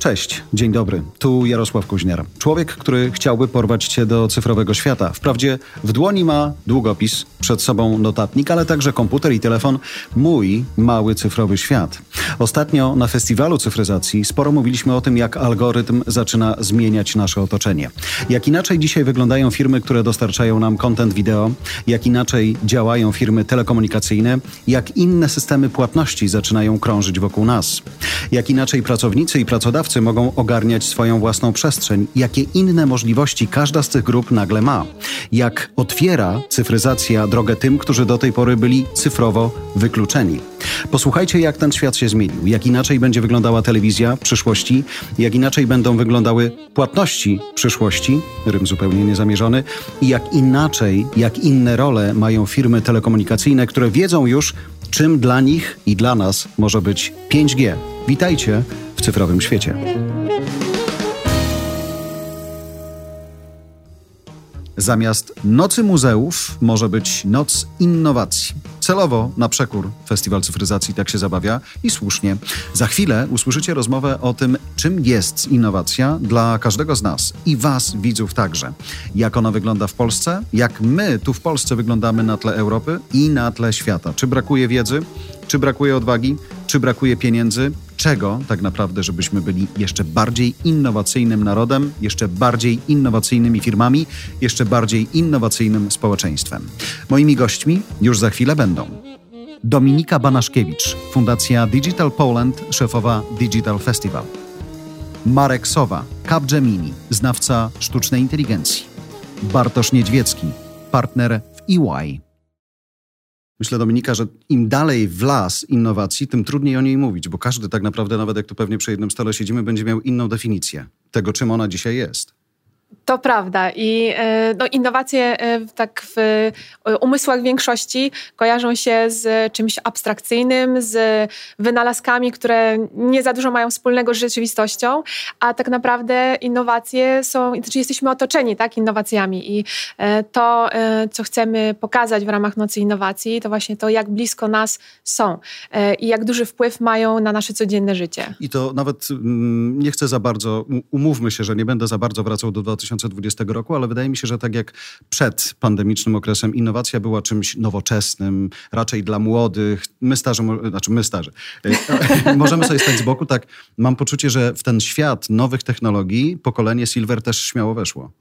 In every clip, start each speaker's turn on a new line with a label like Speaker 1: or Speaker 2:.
Speaker 1: Cześć, dzień dobry. Tu Jarosław Kuźniar. Człowiek, który chciałby porwać cię do cyfrowego świata. Wprawdzie w dłoni ma długopis, przed sobą notatnik, ale także komputer i telefon. Mój mały cyfrowy świat. Ostatnio na festiwalu cyfryzacji sporo mówiliśmy o tym, jak algorytm zaczyna zmieniać nasze otoczenie. Jak inaczej dzisiaj wyglądają firmy, które dostarczają nam content wideo, jak inaczej działają firmy telekomunikacyjne, jak inne systemy płatności zaczynają krążyć wokół nas. Jak inaczej pracownicy i pracodawcy mogą ogarniać swoją własną przestrzeń, jakie inne możliwości każda z tych grup nagle ma, jak otwiera cyfryzacja drogę tym, którzy do tej pory byli cyfrowo wykluczeni. Posłuchajcie, jak ten świat się zmienił, jak inaczej będzie wyglądała telewizja przyszłości, jak inaczej będą wyglądały płatności przyszłości, rym zupełnie niezamierzony, i jak inaczej, jak inne role mają firmy telekomunikacyjne, które wiedzą już, czym dla nich i dla nas może być 5G. Witajcie w cyfrowym świecie. Zamiast nocy muzeów może być noc innowacji. Celowo na przekór Festiwal Cyfryzacji tak się zabawia i słusznie. Za chwilę usłyszycie rozmowę o tym, czym jest innowacja dla każdego z nas i Was, widzów także. Jak ona wygląda w Polsce, jak my tu w Polsce wyglądamy na tle Europy i na tle świata. Czy brakuje wiedzy, czy brakuje odwagi, czy brakuje pieniędzy, czego tak naprawdę, żebyśmy byli jeszcze bardziej innowacyjnym narodem, jeszcze bardziej innowacyjnymi firmami, jeszcze bardziej innowacyjnym społeczeństwem. Moimi gośćmi już za chwilę będą Dominika Banaszkiewicz, Fundacja Digital Poland, szefowa Digital Festival. Marek Sowa, Capgemini, znawca sztucznej inteligencji. Bartosz Niedźwiecki, partner w EY. Myślę, Dominika, że im dalej w las innowacji, tym trudniej o niej mówić, bo każdy tak naprawdę, nawet jak tu pewnie przy jednym stole siedzimy, będzie miał inną definicję tego, czym ona dzisiaj jest.
Speaker 2: To prawda i e, no, innowacje e, tak w e, umysłach większości kojarzą się z czymś abstrakcyjnym, z wynalazkami, które nie za dużo mają wspólnego z rzeczywistością, a tak naprawdę innowacje są, znaczy jesteśmy otoczeni tak, innowacjami i to, co chcemy pokazać w ramach Nocy Innowacji, to właśnie to, jak blisko nas są i jak duży wpływ mają na nasze codzienne życie.
Speaker 1: I to nawet mm, nie chcę za bardzo, umówmy się, że nie będę za bardzo wracał do 2020 roku, ale wydaje mi się, że tak jak przed pandemicznym okresem innowacja była czymś nowoczesnym, raczej dla młodych. My starzy, znaczy my starzy, e, możemy sobie stać z boku, tak mam poczucie, że w ten świat nowych technologii pokolenie Silver też śmiało weszło.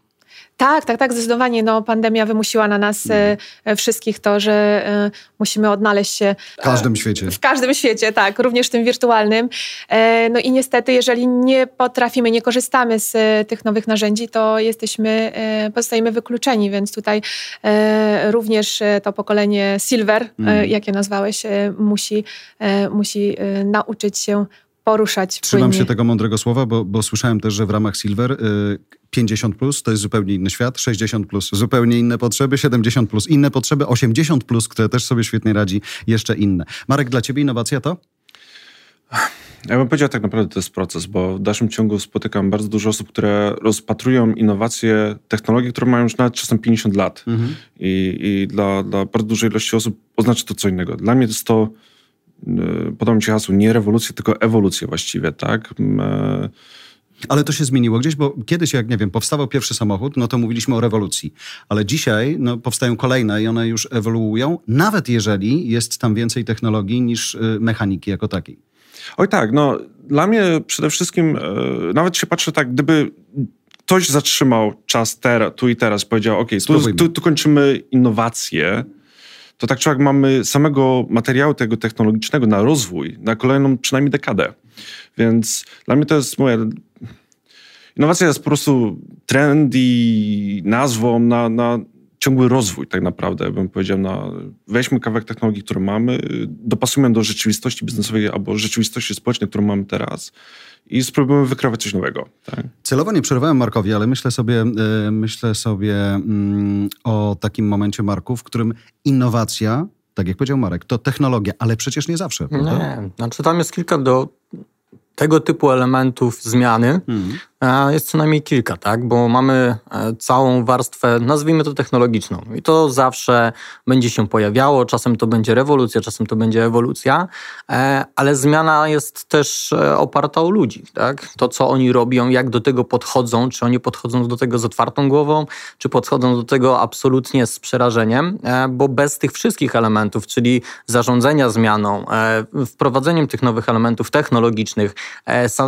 Speaker 2: Tak, tak, tak, zdecydowanie. No, pandemia wymusiła na nas mm. e, wszystkich to, że e, musimy odnaleźć się.
Speaker 1: W każdym świecie.
Speaker 2: W każdym świecie, tak, również tym wirtualnym. E, no i niestety, jeżeli nie potrafimy, nie korzystamy z e, tych nowych narzędzi, to jesteśmy, e, pozostajemy wykluczeni, więc tutaj e, również to pokolenie Silver, mm. jakie nazwałeś, musi, musi nauczyć się poruszać.
Speaker 1: Trzymam się tego mądrego słowa, bo, bo słyszałem też, że w ramach Silver 50 plus to jest zupełnie inny świat, 60 plus zupełnie inne potrzeby, 70 plus inne potrzeby, 80 plus, które też sobie świetnie radzi, jeszcze inne. Marek, dla ciebie innowacja to?
Speaker 3: Ja bym powiedział, tak naprawdę to jest proces, bo w dalszym ciągu spotykam bardzo dużo osób, które rozpatrują innowacje, technologie, które mają już nawet czasem 50 lat. Mhm. I, I, dla, dla bardzo dużej ilości osób oznacza to co innego. Dla mnie to jest to, podoba mi się hasło, nie rewolucja, tylko ewolucja właściwie, tak? Yy,
Speaker 1: ale to się zmieniło gdzieś, bo kiedyś, jak nie wiem, powstawał pierwszy samochód, no to mówiliśmy o rewolucji. Ale dzisiaj no, powstają kolejne i one już ewoluują, nawet jeżeli jest tam więcej technologii niż y, mechaniki jako takiej.
Speaker 3: Oj tak, no dla mnie przede wszystkim, nawet się patrzę tak, gdyby ktoś zatrzymał czas teraz, tu i teraz, powiedział, ok, tu, tu, tu kończymy innowacje, to tak czy jak mamy samego materiału tego technologicznego na rozwój, na kolejną przynajmniej dekadę. Więc dla mnie to jest moja Innowacja jest po prostu trendy, nazwą na, na ciągły rozwój tak naprawdę, bym powiedział, na, weźmy kawałek technologii, którą mamy, dopasujmy do rzeczywistości biznesowej albo rzeczywistości społecznej, którą mamy teraz i spróbujemy wykrywać coś nowego. Tak?
Speaker 1: Celowo nie przerwałem Markowi, ale myślę sobie, yy, myślę sobie yy, o takim momencie, Marku, w którym innowacja, tak jak powiedział Marek, to technologia, ale przecież nie zawsze. Prawda?
Speaker 4: Nie, znaczy tam jest kilka do tego typu elementów zmiany, mhm. Jest co najmniej kilka, tak? bo mamy e, całą warstwę, nazwijmy to technologiczną. I to zawsze będzie się pojawiało. Czasem to będzie rewolucja, czasem to będzie ewolucja, e, ale zmiana jest też e, oparta o ludzi. Tak? To, co oni robią, jak do tego podchodzą, czy oni podchodzą do tego z otwartą głową, czy podchodzą do tego absolutnie z przerażeniem, bo bez tych wszystkich elementów, czyli zarządzania zmianą, wprowadzeniem tych nowych elementów technologicznych,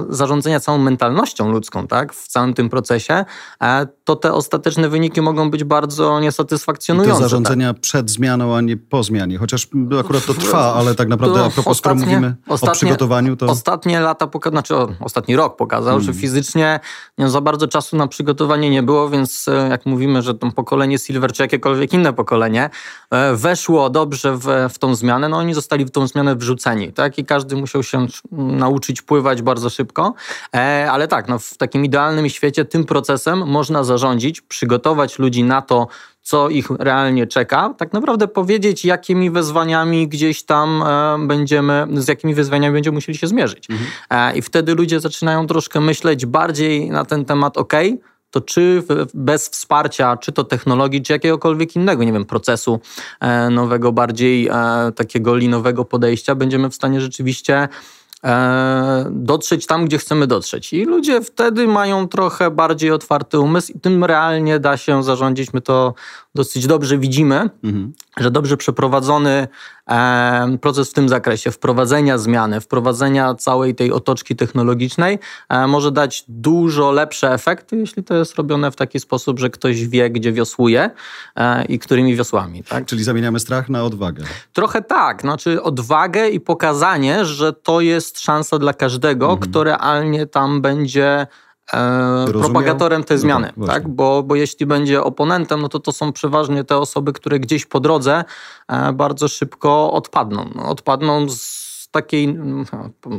Speaker 4: zarządzania całą mentalnością ludzką, tak, w całym tym procesie, e, to te ostateczne wyniki mogą być bardzo niesatysfakcjonujące. I
Speaker 1: to zarządzania
Speaker 4: tak.
Speaker 1: przed zmianą, a nie po zmianie. Chociaż akurat to trwa, ale tak naprawdę to a propos, skoro mówimy ostatnie, o przygotowaniu, to...
Speaker 4: Ostatnie lata, poka- znaczy ostatni rok pokazał, hmm. że fizycznie nie, za bardzo czasu na przygotowanie nie było, więc e, jak mówimy, że to pokolenie Silver czy jakiekolwiek inne pokolenie e, weszło dobrze w, w tą zmianę, no oni zostali w tą zmianę wrzuceni, tak? I każdy musiał się nauczyć pływać bardzo szybko, ale tak, no w takim idealnym świecie tym procesem można zarządzić, przygotować ludzi na to, co ich realnie czeka, tak naprawdę powiedzieć, jakimi wyzwaniami gdzieś tam e, będziemy, z jakimi wyzwaniami będziemy musieli się zmierzyć. Mhm. E, I wtedy ludzie zaczynają troszkę myśleć bardziej na ten temat, ok, to czy bez wsparcia, czy to technologii, czy jakiegokolwiek innego, nie wiem, procesu e, nowego, bardziej takiego linowego podejścia, będziemy w stanie rzeczywiście dotrzeć tam, gdzie chcemy dotrzeć. I ludzie wtedy mają trochę bardziej otwarty umysł i tym realnie da się zarządzić. My to dosyć dobrze widzimy, mhm. że dobrze przeprowadzony e, proces w tym zakresie wprowadzenia zmiany, wprowadzenia całej tej otoczki technologicznej e, może dać dużo lepsze efekty, jeśli to jest robione w taki sposób, że ktoś wie, gdzie wiosłuje e, i którymi wiosłami. Tak?
Speaker 1: Czyli zamieniamy strach na odwagę.
Speaker 4: Trochę tak, znaczy odwagę i pokazanie, że to jest szansa dla każdego, mhm. kto realnie tam będzie e, propagatorem tej no zmiany, no, tak? Bo, bo jeśli będzie oponentem, no to to są przeważnie te osoby, które gdzieś po drodze e, bardzo szybko odpadną. No, odpadną z takiej, mm,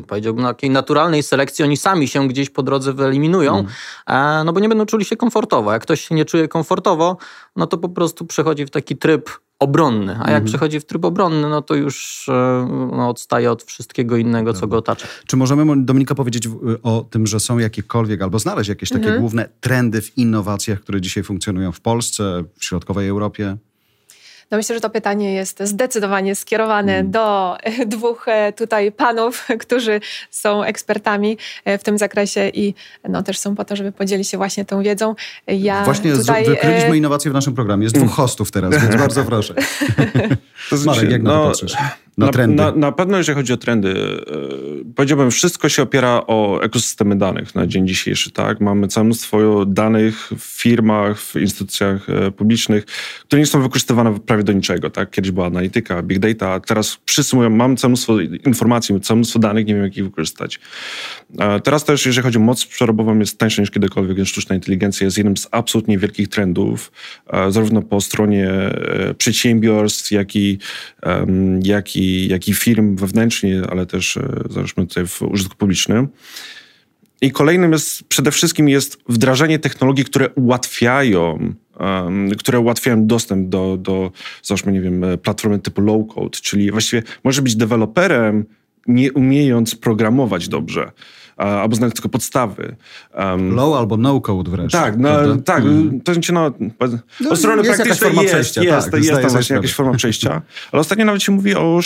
Speaker 4: powiedziałbym, takiej naturalnej selekcji, oni sami się gdzieś po drodze wyeliminują, mm. e, no bo nie będą czuli się komfortowo. Jak ktoś się nie czuje komfortowo, no to po prostu przechodzi w taki tryb obronny, a jak mhm. przechodzi w tryb obronny, no to już e, no, odstaje od wszystkiego innego, co go otacza.
Speaker 1: Czy możemy, Dominika, powiedzieć o tym, że są jakiekolwiek, albo znaleźć jakieś takie mhm. główne trendy w innowacjach, które dzisiaj funkcjonują w Polsce, w środkowej Europie?
Speaker 2: No myślę, że to pytanie jest zdecydowanie skierowane mm. do e, dwóch e, tutaj panów, którzy są ekspertami e, w tym zakresie i no, też są po to, żeby podzielić się właśnie tą wiedzą.
Speaker 1: Ja właśnie tutaj... wykryliśmy innowacje w naszym programie. Jest dwóch hostów teraz, więc bardzo proszę. To znaczy, Marek, jak no, na to patrzysz?
Speaker 3: Na, trendy. Na, na, pewno, jeżeli chodzi o trendy, yy, powiedziałbym, wszystko się opiera o ekosystemy danych na dzień dzisiejszy. Tak? Mamy całe mnóstwo danych w firmach, w instytucjach yy, publicznych, które nie są wykorzystywane prawie do niczego. Tak? Kiedyś była analityka, big data, teraz mówią, mam całe mnóstwo informacji, całe mnóstwo danych, nie wiem, jak ich wykorzystać. Teraz też, jeżeli chodzi o moc przerobową, jest tańsza niż kiedykolwiek, więc sztuczna inteligencja jest jednym z absolutnie wielkich trendów, zarówno po stronie przedsiębiorstw, jak i, jak i jak i firm wewnętrznie, ale też e, załóżmy tutaj w użytku publicznym. I kolejnym jest przede wszystkim jest wdrażanie technologii, które ułatwiają, um, które ułatwiają dostęp do, do, załóżmy, nie wiem, platformy typu low-code, czyli właściwie może być deweloperem, nie umiejąc programować dobrze albo znać tylko podstawy.
Speaker 1: Um, Low albo no code wreszcie.
Speaker 3: Tak, no, tak. Mm. To znaczy, no, no, od strony jest praktycznej forma jest, przejścia, jest, tak, jest, jest tam właśnie jakaś forma przejścia. Ale ostatnio nawet się mówi o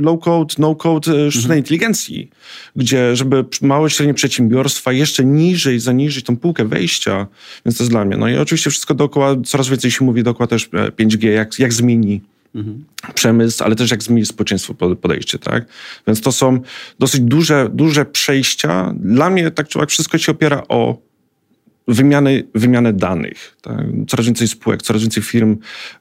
Speaker 3: low code, no code e, sztucznej mm. inteligencji, gdzie żeby małe i średnie przedsiębiorstwa jeszcze niżej, zaniżyć tą półkę wejścia, więc to jest dla mnie. No i oczywiście wszystko dookoła, coraz więcej się mówi dookoła też 5G, e, jak, jak zmieni Mhm. przemysł, ale też jak zmieni społeczeństwo podejście, tak? Więc to są dosyć duże, duże przejścia. Dla mnie tak czy wszystko się opiera o wymiany, wymianę danych. Tak? Coraz więcej spółek, coraz więcej firm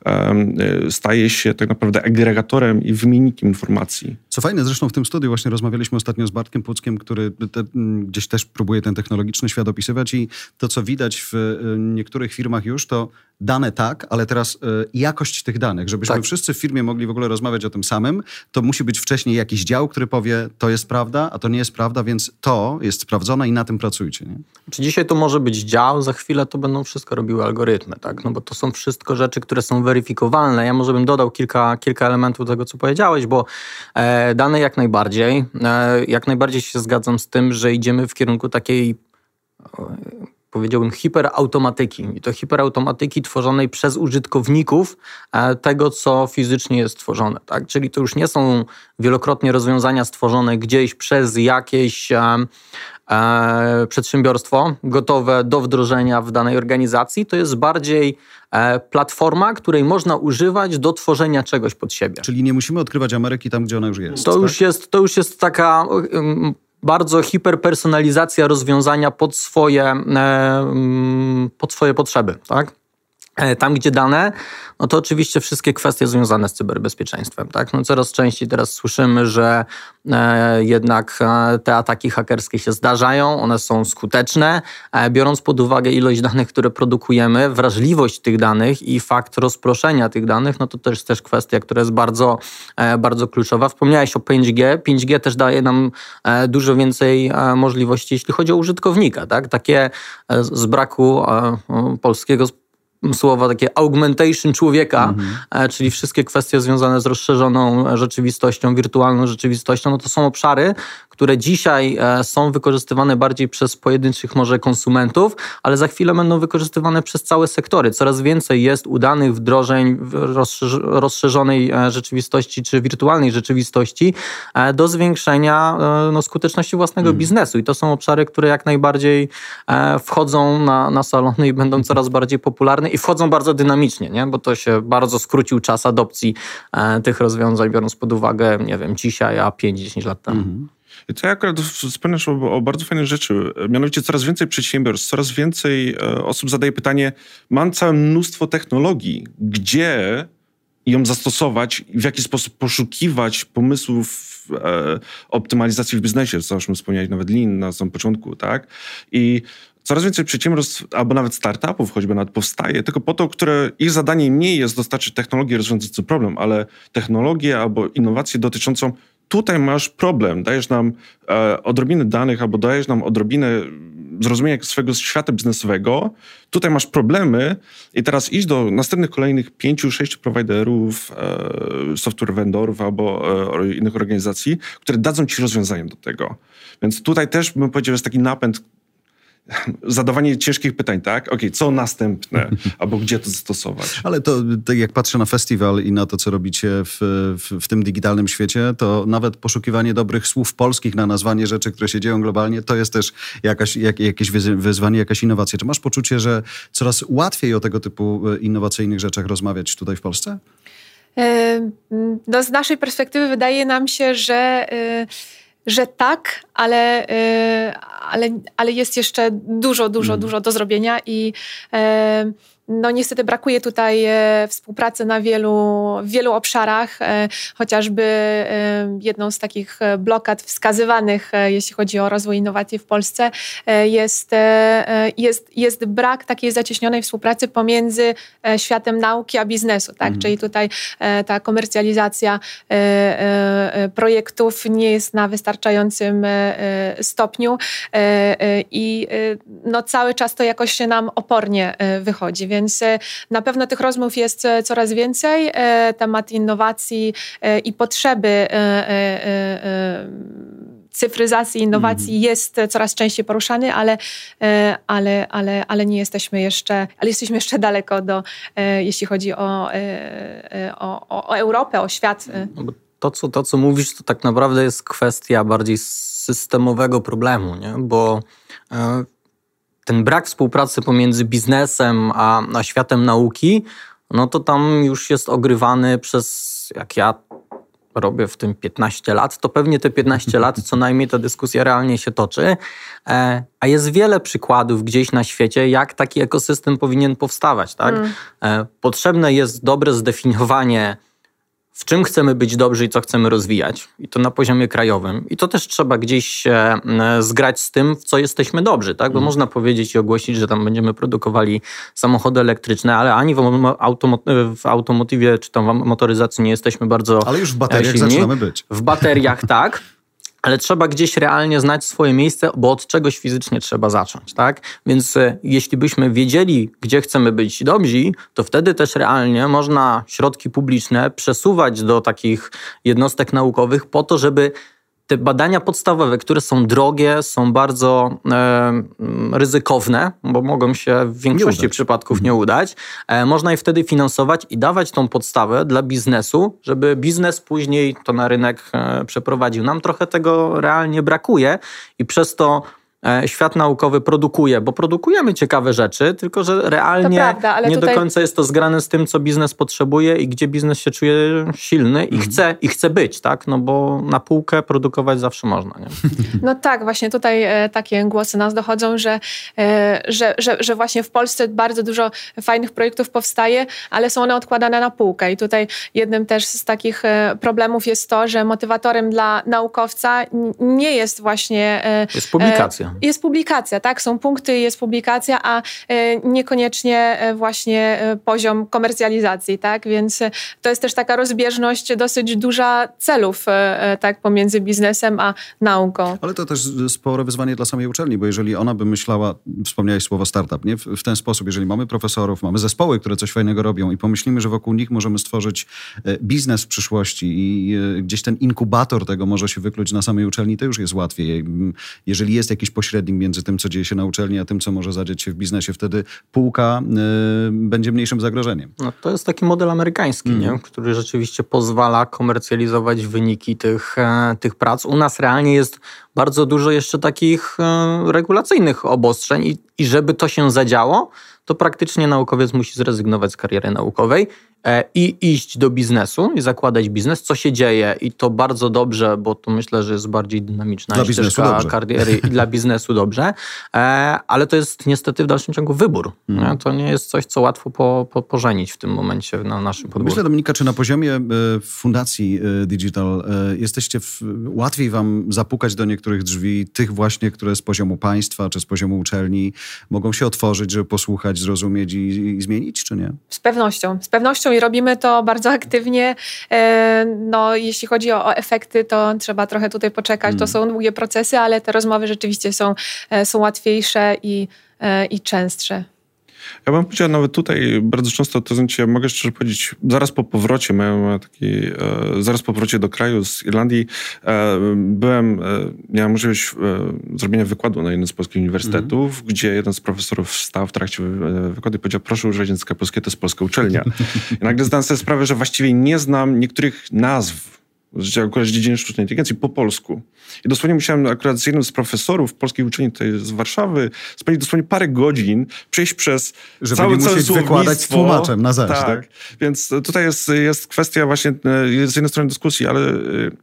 Speaker 3: um, staje się tak naprawdę agregatorem i wymiennikiem informacji.
Speaker 1: Co fajne, zresztą w tym studiu właśnie rozmawialiśmy ostatnio z Bartkiem Puckiem, który te, gdzieś też próbuje ten technologiczny świat opisywać i to, co widać w e, niektórych firmach już, to dane tak, ale teraz y, jakość tych danych, żebyśmy tak. wszyscy w firmie mogli w ogóle rozmawiać o tym samym, to musi być wcześniej jakiś dział, który powie, to jest prawda, a to nie jest prawda, więc to jest sprawdzone i na tym pracujcie. Nie?
Speaker 4: Czy dzisiaj to może być dział, za chwilę to będą wszystko robiły algorytmy, tak? No bo to są wszystko rzeczy, które są weryfikowalne. Ja może bym dodał kilka, kilka elementów tego, co powiedziałeś, bo e, dane jak najbardziej, e, jak najbardziej się zgadzam z tym, że idziemy w kierunku takiej powiedziałbym, hiperautomatyki. I to hiperautomatyki tworzonej przez użytkowników e, tego, co fizycznie jest tworzone. Tak? Czyli to już nie są wielokrotnie rozwiązania stworzone gdzieś przez jakieś e, przedsiębiorstwo gotowe do wdrożenia w danej organizacji. To jest bardziej e, platforma, której można używać do tworzenia czegoś pod siebie.
Speaker 1: Czyli nie musimy odkrywać Ameryki tam, gdzie ona już jest.
Speaker 4: To,
Speaker 1: tak?
Speaker 4: już, jest, to już jest taka bardzo hiperpersonalizacja rozwiązania pod swoje, e, pod swoje potrzeby. Tak? E, tam, gdzie dane, no to oczywiście wszystkie kwestie związane z cyberbezpieczeństwem. Tak? No coraz częściej teraz słyszymy, że e, jednak e, te ataki hakerskie się zdarzają, one są skuteczne. Biorąc pod uwagę ilość danych, które produkujemy, wrażliwość tych danych i fakt rozproszenia tych danych, no to też też kwestia, która jest bardzo, bardzo kluczowa. Wspomniałeś o 5G. 5G też daje nam dużo więcej możliwości, jeśli chodzi o użytkownika. Tak? Takie z braku polskiego słowa takie augmentation człowieka, mhm. czyli wszystkie kwestie związane z rozszerzoną rzeczywistością, wirtualną rzeczywistością, no to są obszary, które dzisiaj e, są wykorzystywane bardziej przez pojedynczych może konsumentów, ale za chwilę będą wykorzystywane przez całe sektory. Coraz więcej jest udanych wdrożeń rozszerzonej e, rzeczywistości czy wirtualnej rzeczywistości e, do zwiększenia no, skuteczności własnego mhm. biznesu. I to są obszary, które jak najbardziej wchodzą na, na salony i będą coraz bardziej popularne i wchodzą bardzo dynamicznie, nie? bo to się bardzo skrócił czas adopcji tych rozwiązań, biorąc pod uwagę, nie wiem, dzisiaj, a 5-10 lat temu. Mhm.
Speaker 3: To akurat wspomniasz o, o, bardzo fajnej rzeczy. Mianowicie coraz więcej przedsiębiorstw, coraz więcej e, osób zadaje pytanie, mam całe mnóstwo technologii, gdzie ją zastosować w jaki sposób poszukiwać pomysłów e, optymalizacji w biznesie, co już wspomniałeś, nawet Lean na samym początku, tak? I coraz więcej przedsiębiorstw albo nawet startupów choćby nawet powstaje, tylko po to, które ich zadaniem nie jest dostarczyć technologię rozwiązującą problem, ale technologię albo innowację dotyczącą tutaj masz problem, dajesz nam e, odrobinę danych albo dajesz nam odrobinę zrozumienia swojego świata biznesowego, tutaj masz problemy i teraz idź do następnych kolejnych pięciu, sześciu prowajderów, e, software vendorów albo e, innych organizacji, które dadzą ci rozwiązanie do tego. Więc tutaj też bym powiedział, jest taki napęd zadawanie ciężkich pytań, tak? Okej, okay, co następne? Albo gdzie to zastosować?
Speaker 1: Ale to, tak jak patrzę na festiwal i na to, co robicie w, w, w, tym digitalnym świecie, to nawet poszukiwanie dobrych słów polskich na nazwanie rzeczy, które się dzieją globalnie, to jest też jakaś, jak, jakieś wyzwanie, jakaś innowacja. Czy masz poczucie, że coraz łatwiej o tego typu e, innowacyjnych rzeczach rozmawiać tutaj w Polsce?
Speaker 2: E, no, z naszej perspektywy wydaje nam się, że że tak, ale, y, ale, ale jest jeszcze dużo, dużo, mm. dużo do zrobienia i e, no niestety brakuje tutaj e, współpracy na wielu, wielu obszarach, e, chociażby jedną z takich blokad wskazywanych, jeśli chodzi o rozwój innowacji w Polsce, jest, jest, jest brak takiej zacieśnionej współpracy pomiędzy światem nauki a biznesu. Tak? Mm. Czyli tutaj ta komercjalizacja projektów nie jest na wystarczającym stopniu i no cały czas to jakoś się nam opornie wychodzi. Więc więc e, na pewno tych rozmów jest e, coraz więcej. E, temat innowacji i potrzeby cyfryzacji, innowacji mm. jest coraz częściej poruszany, ale, ale, ale, ale nie jesteśmy jeszcze, ale jesteśmy jeszcze daleko do, jeśli chodzi o, o, o Europę, o świat. No
Speaker 4: to co, to, co mówisz, to tak naprawdę jest kwestia bardziej systemowego problemu, nie? bo ten brak współpracy pomiędzy biznesem a, a światem nauki, no to tam już jest ogrywany przez, jak ja robię w tym 15 lat, to pewnie te 15 lat co najmniej ta dyskusja realnie się toczy. E, a jest wiele przykładów gdzieś na świecie, jak taki ekosystem powinien powstawać. Tak? Mm. E, potrzebne jest dobre zdefiniowanie w czym chcemy być dobrzy i co chcemy rozwijać. I to na poziomie krajowym. I to też trzeba gdzieś zgrać z tym, w co jesteśmy dobrzy, tak? Bo mm. można powiedzieć i ogłosić, że tam będziemy produkowali samochody elektryczne, ale ani w, automo w automotywie czy tam w motoryzacji nie jesteśmy bardzo
Speaker 1: Ale już w bateriach silni. zaczynamy być.
Speaker 4: W bateriach tak. ale trzeba gdzieś realnie znać swoje miejsce, bo od czegoś fizycznie trzeba zacząć, tak? Więc e, jeśli byśmy wiedzieli, gdzie chcemy być dobrzy, to wtedy też realnie można środki publiczne przesuwać do takich jednostek naukowych po to, żeby te badania podstawowe, które są drogie, są bardzo e, ryzykowne, bo mogą się w większości nie przypadków mhm. nie udać, e, można je wtedy finansować i dawać tą podstawę dla biznesu, żeby biznes później to na rynek e, przeprowadził. Nam trochę tego realnie brakuje i przez to świat naukowy produkuje, bo produkujemy ciekawe rzeczy, tylko że realnie prawda, nie tutaj... do końca jest to zgrane z tym, co biznes potrzebuje i gdzie biznes się czuje silny i, mhm. chce, i chce być, tak? No bo na półkę produkować zawsze można. Nie?
Speaker 2: No tak, właśnie tutaj e, takie głosy nas dochodzą, że, e, że, że, że właśnie w Polsce bardzo dużo fajnych projektów powstaje, ale są one odkładane na półkę i tutaj jednym też z takich problemów jest to, że motywatorem dla naukowca nie jest właśnie...
Speaker 4: Jest publikacja
Speaker 2: jest publikacja, tak? Są punkty, jest publikacja, a e, niekoniecznie e, właśnie e, poziom komercjalizacji, tak? Więc to jest też taka rozbieżność dosyć duża celów, tak? Pomiędzy biznesem a nauką.
Speaker 1: Ale to też spore wyzwanie dla samej uczelni, bo jeżeli ona by myślała, wspomniałeś słowo startup, nie? W, w ten sposób, jeżeli mamy profesorów, mamy zespoły, które coś fajnego robią i pomyślimy, że wokół nich możemy stworzyć biznes w przyszłości i gdzieś ten inkubator tego może się wykluć na samej uczelni, to już jest łatwiej. Jeżeli jest jakiś pośrednim między tym, co dzieje się na uczelni, a tym, co może zadzieć się w biznesie. Wtedy półka y, będzie mniejszym zagrożeniem.
Speaker 4: No, to jest taki model amerykański, mm. nie? który rzeczywiście pozwala komercjalizować wyniki tych, e, tych prac. U nas realnie jest bardzo dużo jeszcze takich e, regulacyjnych obostrzeń i, i żeby to się zadziało, to praktycznie naukowiec musi zrezygnować z kariery naukowej i iść do biznesu i zakładać biznes, co się dzieje i to bardzo dobrze, bo to myślę, że jest bardziej dynamiczna
Speaker 1: dla ścieżka
Speaker 4: kariery i dla biznesu dobrze, e, ale to jest niestety w dalszym ciągu wybór. Mm. To nie jest coś, co łatwo po, po, pożenić w tym momencie na naszym podwórku.
Speaker 1: Myślę, Dominika, czy na poziomie e, fundacji Digital jesteście w, łatwiej wam zapukać do niektórych drzwi, tych właśnie, które z poziomu państwa czy z poziomu uczelni mogą się otworzyć, żeby posłuchać, zrozumieć i, i zmienić, czy nie?
Speaker 2: Z pewnością. Z pewnością i robimy to bardzo aktywnie. E, no, jeśli chodzi o, o efekty, to trzeba trochę tutaj poczekać. To mm. są długie procesy, ale te rozmowy rzeczywiście są, e, są łatwiejsze i, e, i częstsze.
Speaker 3: Ja bym powiedział nawet tutaj, bardzo często to znaczy, mogę szczerze powiedzieć, zaraz po powrocie, miałem taki, e, zaraz po powrocie do kraju z Irlandii, e, byłem, e, miałem możliwość zrobienia wykładu na jednym z polskich uniwersytetów, mm. gdzie jeden z profesorów wstał w trakcie wykładu i powiedział, proszę używać języka polskiego, to jest polska uczelnia. I nagle zdałem sobie sprawę, że właściwie nie znam niektórych nazw akurat z dziedziny sztucznej inteligencji po polsku. I dosłownie musiałem akurat z jednym z profesorów polskiej uczelni tutaj z Warszawy spędzić dosłownie parę godzin, przejść przez
Speaker 1: Żeby całe, nie całe wykładać z tłumaczem na zaś, tak. tak.
Speaker 3: Więc tutaj jest, jest kwestia właśnie e, z jednej strony dyskusji, ale e,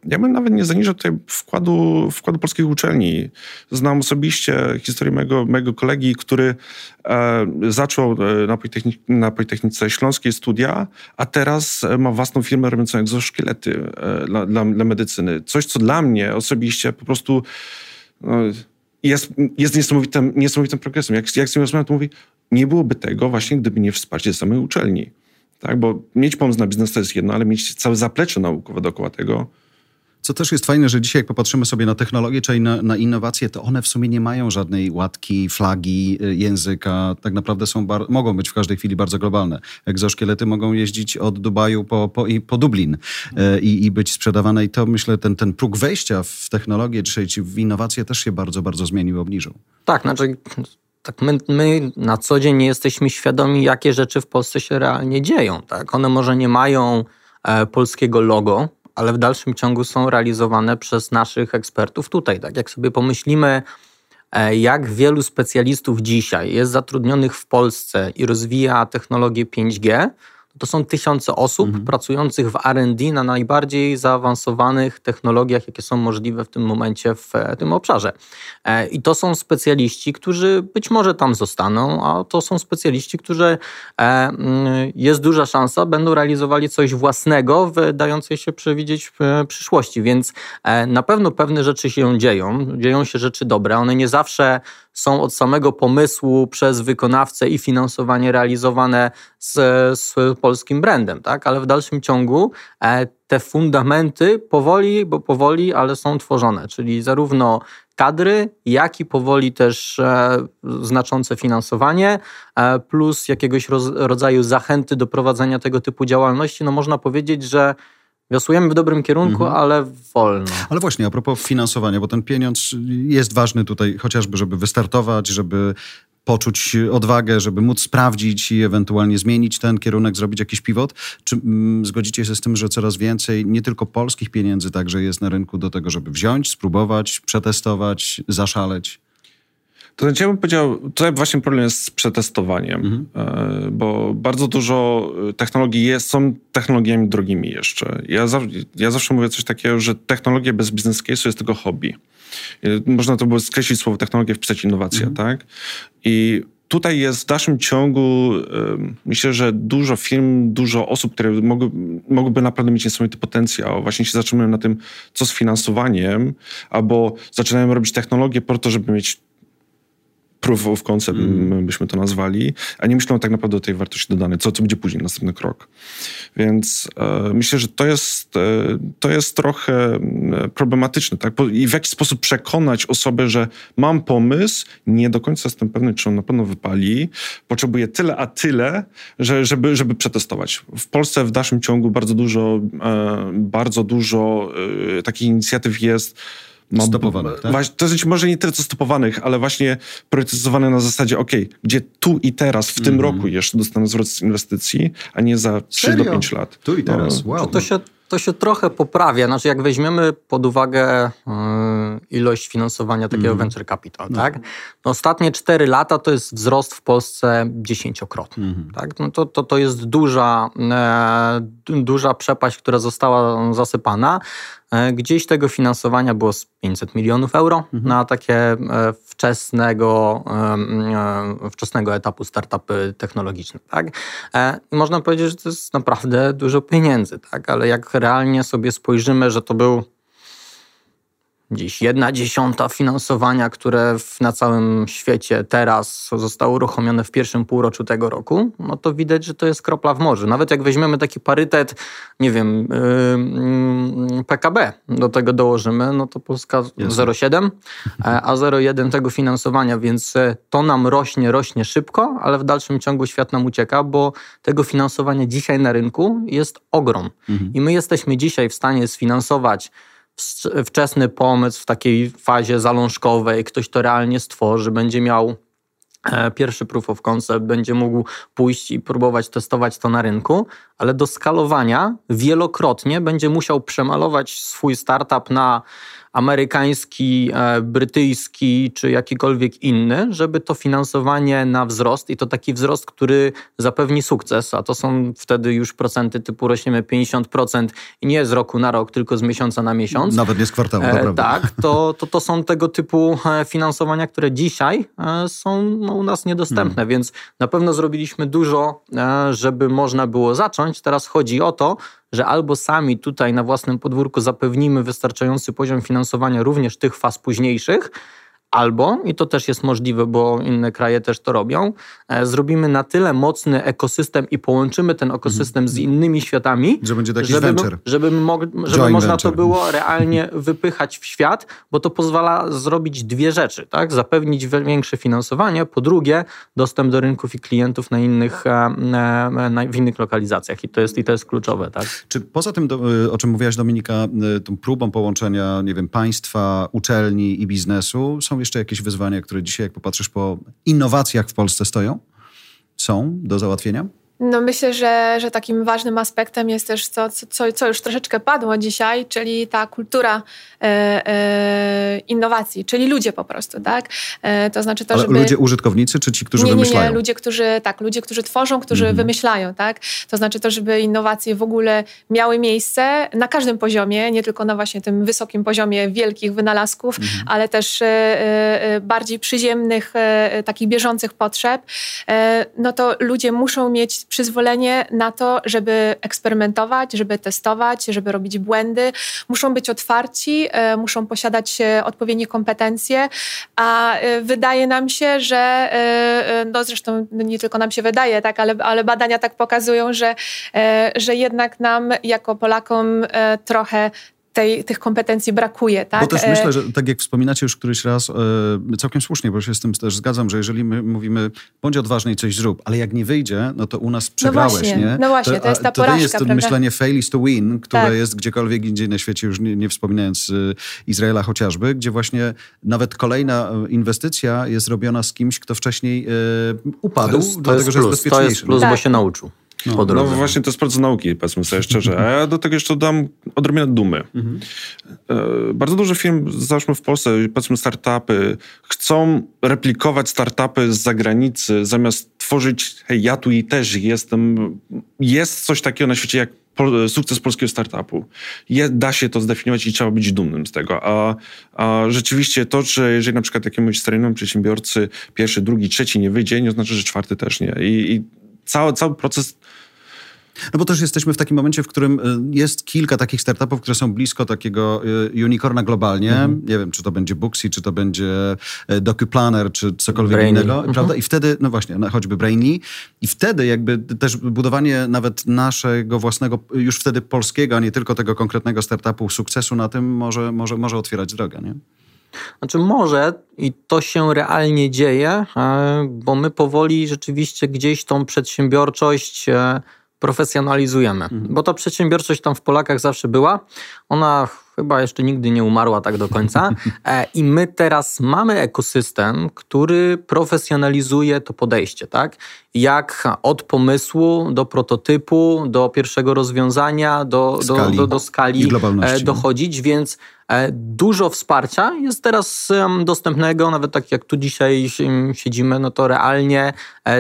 Speaker 3: ja bym nawet nie zaniżył tutaj wkładu, wkładu polskich uczelni. Znam osobiście historię mojego, mojego kolegi, który e, zaczął e, na, na Politechnice Śląskiej studia, a teraz ma własną firmę robiącą egzoszkielety e, dla, dla, dla medycyny. Coś, co dla mnie osobiście po prostu no, jest, jest niesamowitym, niesamowitym progresem. Jak, jak z nim rozmawiam, to mówi, nie byłoby tego właśnie, gdyby nie wsparcie samej uczelni. Tak? Bo mieć pomysł na biznes to jest jedno, ale mieć całe zaplecze naukowe dookoła tego,
Speaker 1: co też jest fajne, że dzisiaj jak popatrzymy sobie na technologię czy na, na innowacje, to one w sumie nie mają żadnej łatki, flagi, y, języka. Tak naprawdę są mogą być w każdej chwili bardzo globalne. Egzoszkielety mogą jeździć od Dubaju po, po, i po Dublin y, i, i być sprzedawane. I to myślę, ten, ten próg wejścia w technologię czy w innowacje też się bardzo, bardzo zmienił, obniżył.
Speaker 4: Tak, znaczy tak my, my, na co dzień nie jesteśmy świadomi, jakie rzeczy w Polsce się realnie dzieją. Tak? One może nie mają e, polskiego logo, ale w dalszym ciągu są realizowane przez naszych ekspertów tutaj. Tak jak sobie pomyślimy, e, jak wielu specjalistów dzisiaj jest zatrudnionych w Polsce i rozwija technologię 5G, to są tysiące osób mhm. pracujących w RD na najbardziej zaawansowanych technologiach, jakie są możliwe w tym momencie w e, tym obszarze. E, I to są specjaliści, którzy być może tam zostaną, a to są specjaliści, którzy e, mm, jest duża szansa, będą realizowali coś własnego, dającej się przewidzieć w przyszłości. Więc na pewno pewne rzeczy się dzieją, dzieją się rzeczy dobre. One nie zawsze są od samego pomysłu przez wykonawcę i finansowanie realizowane z, z polskim brandem, tak? ale w dalszym ciągu e, te fundamenty powoli, bo powoli, ale są tworzone, czyli zarówno kadry, jak i powoli też e, znaczące finansowanie, e, plus jakiegoś rodzaju zachęty do prowadzenia tego typu działalności. No można powiedzieć, że Wiosłujemy w dobrym kierunku, mhm. ale wolno.
Speaker 1: Ale właśnie, a propos finansowania, bo ten pieniądz jest ważny tutaj chociażby, żeby wystartować, żeby poczuć odwagę, żeby móc sprawdzić i ewentualnie zmienić ten kierunek, zrobić jakiś pivot? Czy mm, zgodzicie się z tym, że coraz więcej nie tylko polskich pieniędzy także jest na rynku do tego, żeby wziąć, spróbować, przetestować, zaszaleć?
Speaker 3: To znaczy, ja bym powiedział, tutaj właśnie problem jest z przetestowaniem, mhm. E, bo bardzo dużo technologii jest, są technologiami drogimi jeszcze. Ja, za, ja zawsze mówię coś takiego, że technologia bez business case jest tylko hobby. Można to było skreślić słowo technologia, wpisać innowacja, mhm. tak? I tutaj jest w dalszym ciągu, myślę, że dużo firm, dużo osób, które mogły, mogłyby naprawdę mieć niesamowity potencjał, właśnie się zatrzymują na tym, co z finansowaniem, albo zaczynają robić technologię po to, żeby mieć proof of concept, mm. byśmy to nazwali, a nie myślą tak naprawdę o tej wartości dodanej, co, co będzie później, następny krok. Więc e, myślę, że to jest, e, to jest trochę e, problematyczne. Tak? I w jaki sposób przekonać osobę, że mam pomysł, nie do końca jestem pewny, czy on na pewno wypali, potrzebuję tyle, a tyle, że, żeby, żeby przetestować. W Polsce w dalszym ciągu bardzo dużo, e, bardzo dużo e, takich inicjatyw jest,
Speaker 1: no, stopowanych, tak?
Speaker 3: Właśnie, to jest może nie tyle co stopowanych, ale właśnie priorytetyzowane na zasadzie, ok, gdzie tu i teraz, w tym mm. roku jeszcze dostanę zwrot z inwestycji, a nie za 3 Serio? do 5 lat.
Speaker 1: Tu i teraz, no. wow.
Speaker 4: To się, to się trochę poprawia. Znaczy, jak weźmiemy pod uwagę yy, ilość finansowania takiego mm. venture capital, no. tak? No, ostatnie 4 lata to jest wzrost w Polsce dziesięciokrotny. Mm. Tak? No to, to, to jest duża, e, duża przepaść, która została zasypana. E, gdzieś tego finansowania było z 500 milionów euro mhm. na takie e, wczesnego, e, wczesnego etapu startupy technologiczne. Tak? I można powiedzieć, że to jest naprawdę dużo pieniędzy, tak? ale jak realnie sobie spojrzymy, że to był gdzieś jedna dziesiąta finansowania, które na całym świecie teraz zostało uruchomione w pierwszym półroczu tego roku, no to widać, że to jest kropla w morzu. Nawet jak weźmiemy taki parytet, nie wiem, yy, PKB do tego dołożymy, no to Polska 0,7, a 0,1 tego finansowania, więc e, to nam rośnie, rośnie szybko, ale w dalszym ciągu świat nam ucieka, bo tego finansowania dzisiaj na rynku jest ogrom. Mhm. I my jesteśmy dzisiaj w stanie sfinansować wczesny pomysł w takiej fazie zalążkowej, ktoś to realnie stworzy, będzie miał e, pierwszy proof of concept, będzie mógł pójść i próbować testować to na rynku, ale do skalowania wielokrotnie będzie musiał przemalować swój startup na amerykański, e, brytyjski czy jakikolwiek inny, żeby to finansowanie na wzrost i to taki wzrost, który zapewni sukces, a to są wtedy już procenty typu rośniemy 50% i nie z roku na rok, tylko z miesiąca na miesiąc.
Speaker 1: Nawet nie z kwartału,
Speaker 4: e, Tak, to, to, to są tego typu e, finansowania, które dzisiaj e, są no, u nas niedostępne, hmm. więc na pewno zrobiliśmy dużo, żeby można było zacząć. Teraz chodzi o to, że albo sami tutaj na własnym podwórku zapewnimy wystarczający poziom finansowania również tych faz późniejszych, Albo, i to też jest możliwe, bo inne kraje też to robią, e, zrobimy na tyle mocny ekosystem i połączymy ten ekosystem z innymi światami,
Speaker 1: że będzie taki
Speaker 4: żeby,
Speaker 1: venture.
Speaker 4: żeby, żeby można venture. to było realnie wypychać w świat, bo to pozwala zrobić dwie rzeczy. Tak? Zapewnić większe finansowanie, po drugie dostęp do rynków i klientów na innych, e, e, na, w innych lokalizacjach i to jest, i to jest kluczowe. Tak?
Speaker 1: Czy poza tym, o czym mówiłaś Dominika, tą próbą połączenia nie wiem, państwa, uczelni i biznesu, są jeszcze jakieś wyzwania, które dzisiaj, jak popatrzysz po innowacjach w Polsce stoją? Są do załatwienia?
Speaker 2: No myślę, że, że takim ważnym aspektem jest też to, co, co już troszeczkę padło dzisiaj, czyli ta kultura e, e, innowacji, czyli ludzie po prostu, tak? E, to znaczy to,
Speaker 1: Ale
Speaker 2: żeby...
Speaker 1: ludzie użytkownicy, czy ci, którzy
Speaker 2: nie,
Speaker 1: wymyślają?
Speaker 2: Nie, nie, ludzie, którzy, tak, ludzie, którzy tworzą, którzy mhm. wymyślają, tak? To znaczy to, żeby innowacje w ogóle miały miejsce na każdym poziomie, nie tylko na właśnie tym wysokim poziomie wielkich wynalazków, mhm. ale też e, e, bardziej przyziemnych, e, takich bieżących potrzeb, no to ludzie muszą mieć przyzwolenie na to, żeby eksperymentować, żeby testować, żeby robić błędy. Muszą być otwarci, e, muszą posiadać e, odpowiednie kompetencje, a e, wydaje nam się, że no zresztą nie tylko nam się wydaje, tak, ale, ale badania tak pokazują, że, że jednak nam jako Polakom trochę tej, tych kompetencji brakuje. Tak?
Speaker 1: Bo też myślę, że tak jak wspominacie już któryś raz, całkiem słusznie, bo się z tym też zgadzam, że jeżeli my mówimy, bądź odważny i coś zrób, ale jak nie wyjdzie, no to u nas przegrałeś,
Speaker 2: no właśnie,
Speaker 1: nie?
Speaker 2: No właśnie, to jest ta porażka,
Speaker 1: To jest to
Speaker 2: prawda?
Speaker 1: myślenie fail is to win, które tak. jest gdziekolwiek indziej na świecie, już nie, nie wspominając Izraela chociażby, gdzie właśnie nawet kolejna inwestycja jest robiona z kimś, kto wcześniej upadł, to jest, dlatego, że jest bezpieczniejszy.
Speaker 4: To jest plus, tak. bo się nauczył.
Speaker 3: No, no, właśnie to jest bardzo nauki, powiedzmy sobie szczerze. A ja do tego jeszcze dodam odrobinę dumy. Mhm. E, bardzo dużo firm, załóżmy w Polsce, powiedzmy startupy, chcą replikować startupy z zagranicy, zamiast tworzyć, hej, ja tu i też jestem. Jest coś takiego na świecie jak sukces polskiego startupu. Je, da się to zdefiniować i trzeba być dumnym z tego. A, a rzeczywiście to, że jeżeli na przykład jakiemuś staremu przedsiębiorcy pierwszy, drugi, trzeci nie wyjdzie, nie oznacza, że czwarty też nie. I, i cały, cały proces
Speaker 1: no bo też jesteśmy w takim momencie, w którym y, jest kilka takich startupów, które są blisko takiego y, unicorna globalnie. Mhm. Nie wiem, czy to będzie Booksy, czy to będzie y, DocuPlanner, czy cokolwiek Brainy. innego, mhm. prawda? I wtedy, no właśnie, choćby Brainy. I wtedy jakby też budowanie nawet naszego własnego, już wtedy polskiego, a nie tylko tego konkretnego startupu, sukcesu na tym może, może, może otwierać drogę, nie?
Speaker 4: Znaczy może i to się realnie dzieje, e, bo my powoli rzeczywiście gdzieś tą przedsiębiorczość e, profesjonalizujemy. Mhm. Bo ta przedsiębiorczość tam w Polakach zawsze była. Ona chyba jeszcze nigdy nie umarła tak do końca. E, I my teraz mamy ekosystem, który profesjonalizuje to podejście, tak? Jak od pomysłu do prototypu, do pierwszego rozwiązania, do skali, do, do, do skali e, dochodzić, więc e, Dużo wsparcia jest teraz dostępnego, nawet tak jak tu dzisiaj siedzimy, no to realnie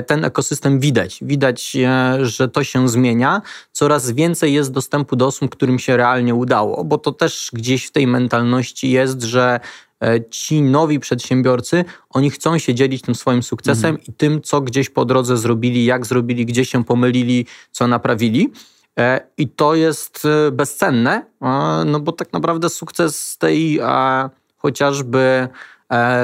Speaker 4: ten ekosystem widać. Widać, że to się zmienia. Coraz więcej jest dostępu do osób, którym się realnie udało, bo to też gdzieś w tej mentalności jest, że e, ci nowi przedsiębiorcy, oni chcą się dzielić tym swoim sukcesem mhm. i tym, co gdzieś po drodze zrobili, jak zrobili, gdzie się pomylili, co naprawili. E, I to jest e, bezcenne, no bo tak naprawdę sukces tej chociażby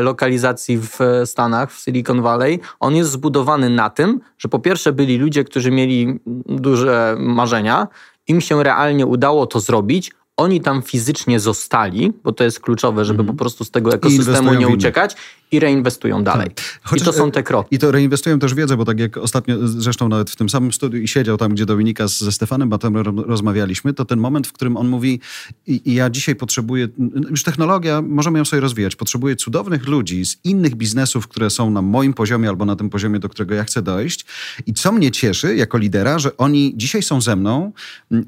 Speaker 4: lokalizacji w Stanach, w Silicon Valley, on jest zbudowany na tym, że po pierwsze byli ludzie, którzy mieli duże marzenia, im się realnie udało to zrobić, oni tam fizycznie zostali, bo to jest kluczowe, żeby mm. po prostu z tego ekosystemu nie uciekać i reinwestują dalej. Tak. I to są te kroki.
Speaker 1: I to reinwestują też wiedzę, bo tak jak ostatnio zresztą nawet w tym samym studiu i siedział tam, gdzie Dominika z, ze Stefanem Batem rozmawialiśmy, to ten moment, w którym on mówi i ja dzisiaj potrzebuję, już technologia, możemy ją sobie rozwijać, potrzebuję cudownych ludzi z innych biznesów, które są na moim poziomie albo na tym poziomie, do którego ja chcę dojść. I co mnie cieszy jako lidera, że oni dzisiaj są ze mną,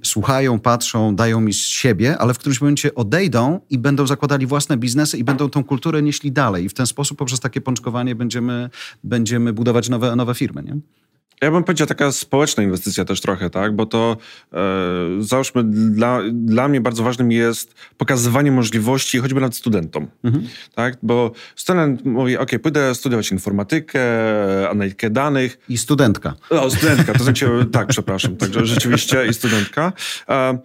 Speaker 1: słuchają, patrzą, dają mi z siebie, ale w którymś momencie odejdą i będą zakładali własne biznesy i będą tą kulturę nieśli dalej. I w ten sposób sposób poprzez takie pączkowanie będziemy, będziemy budować nowe, nowe firmy. Nie?
Speaker 3: Ja bym powiedział taka społeczna inwestycja też trochę, tak? Bo to e, załóżmy, dla, dla mnie bardzo ważnym jest pokazywanie możliwości choćby nawet studentom. Mhm. Tak? Bo student mówi, ok, pójdę studiować informatykę, analitykę danych.
Speaker 1: I studentka.
Speaker 3: O, studentka, to znaczy, tak, przepraszam, także rzeczywiście i studentka. E,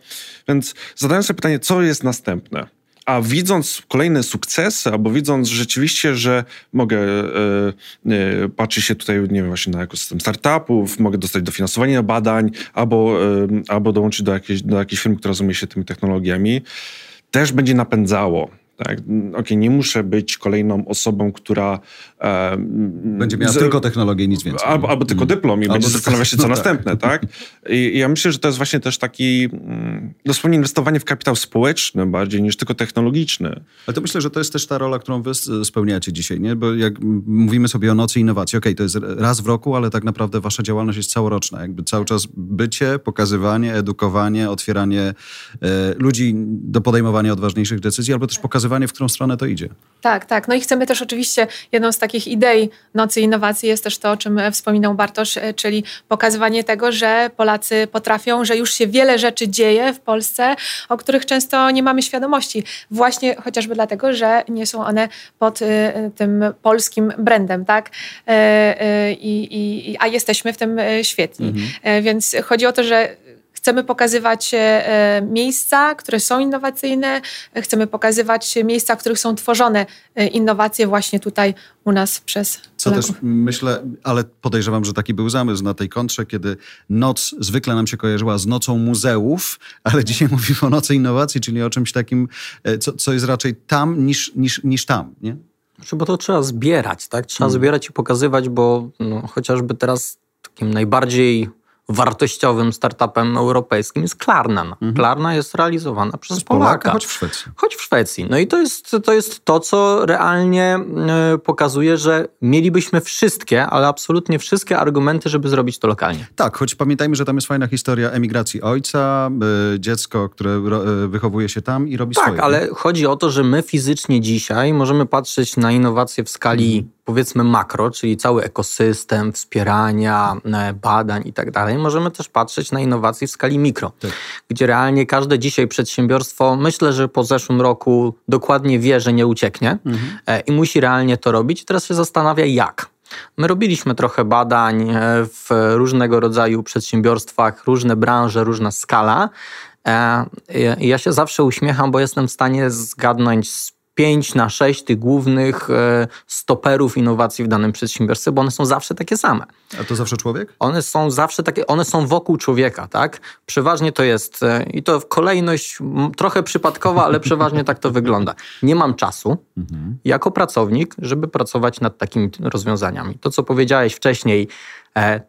Speaker 3: więc zadając sobie pytanie, co jest następne? A widząc kolejne sukcesy, albo widząc rzeczywiście, że mogę e, patrzeć się tutaj, nie wiem, właśnie na ekosystem startupów, mogę dostać dofinansowanie badań, albo, e, albo dołączyć do jakiejś, do jakiejś firmy, która zajmuje się tymi technologiami, też będzie napędzało tak? Okay, nie muszę być kolejną osobą, która...
Speaker 1: Będzie miała z, tylko technologię nic więcej.
Speaker 3: Albo, albo tylko mm. dyplom i albo będzie zastanawiać się, co no następne, tak? I, I, ja myślę, że to jest właśnie też taki mm, dosłownie inwestowanie w kapitał społeczny bardziej niż tylko technologiczny.
Speaker 1: Ale to myślę, że to jest też ta rola, którą wy spełniacie dzisiaj, nie? Bo jak mówimy sobie o nocy innowacji, okej, okay, to jest raz w roku, ale tak naprawdę wasza działalność jest całoroczna. Jakby cały czas bycie, pokazywanie, edukowanie, otwieranie e, ludzi do podejmowania odważniejszych decyzji, albo też pokazywanie pokazywanie, w którą stronę to idzie.
Speaker 2: Tak, tak. No i chcemy też oczywiście, jedną z takich idei Nocy Innowacji jest też to, o czym wspominał Bartosz, e, czyli pokazywanie tego, że Polacy potrafią, że już się wiele rzeczy dzieje w Polsce, o których często nie mamy świadomości. Właśnie chociażby dlatego, że nie są one pod e, tym polskim brandem, tak? E, I, i, a jesteśmy w tym świetni. Mhm. Więc chodzi o to, że chcemy pokazywać e, miejsca, które są innowacyjne, chcemy pokazywać miejsca, w których są tworzone innowacje właśnie tutaj u nas przez
Speaker 1: Co też myślę, ale podejrzewam, że taki był zamysł na tej kontrze, kiedy noc zwykle nam się kojarzyła z nocą muzeów, ale dzisiaj mówimy o nocy innowacji, czyli o czymś takim, co, co jest raczej tam niż, niż, niż tam, nie?
Speaker 4: Znaczy, bo to trzeba zbierać, tak? Trzeba hmm. zbierać i pokazywać, bo no, chociażby teraz takim najbardziej wartościowym startupem europejskim jest Klarna. Mhm. Klarna jest realizowana przez, przez Polaka. Polaka.
Speaker 1: Choć w Szwecji.
Speaker 4: Choć w Szwecji. No i to jest to, jest to co realnie y, pokazuje, że mielibyśmy wszystkie, ale absolutnie wszystkie argumenty, żeby zrobić to lokalnie.
Speaker 1: Tak, choć pamiętajmy, że tam jest fajna historia emigracji ojca, y, dziecko, które y, wychowuje się tam i robi
Speaker 4: tak,
Speaker 1: swoje.
Speaker 4: Tak, ale chodzi o to, że my fizycznie dzisiaj możemy patrzeć na innowacje w skali mhm powiedzmy makro, czyli cały ekosystem wspierania, e, badań i tak dalej, możemy też patrzeć na innowacje w skali mikro, tak. gdzie realnie każde dzisiaj przedsiębiorstwo, myślę, że po zeszłym roku dokładnie wie, że nie ucieknie mhm. E, i musi realnie to robić. Teraz się zastanawia, jak. My robiliśmy trochę badań e, w różnego rodzaju przedsiębiorstwach, różne branże, różna skala. Ja się zawsze uśmiecham, bo jestem w stanie zgadnąć z 5 na 6 tych głównych e, stoperów innowacji w danym przedsiębiorstwie, bo one są zawsze takie same.
Speaker 1: A to zawsze człowiek?
Speaker 4: One są zawsze takie, one są wokół człowieka, tak? Przeważnie to jest, e, i to kolejność trochę przypadkowa, ale przeważnie tak to wygląda. Nie mam czasu mhm. jako pracownik, żeby pracować nad takimi rozwiązaniami. To, co powiedziałeś wcześniej,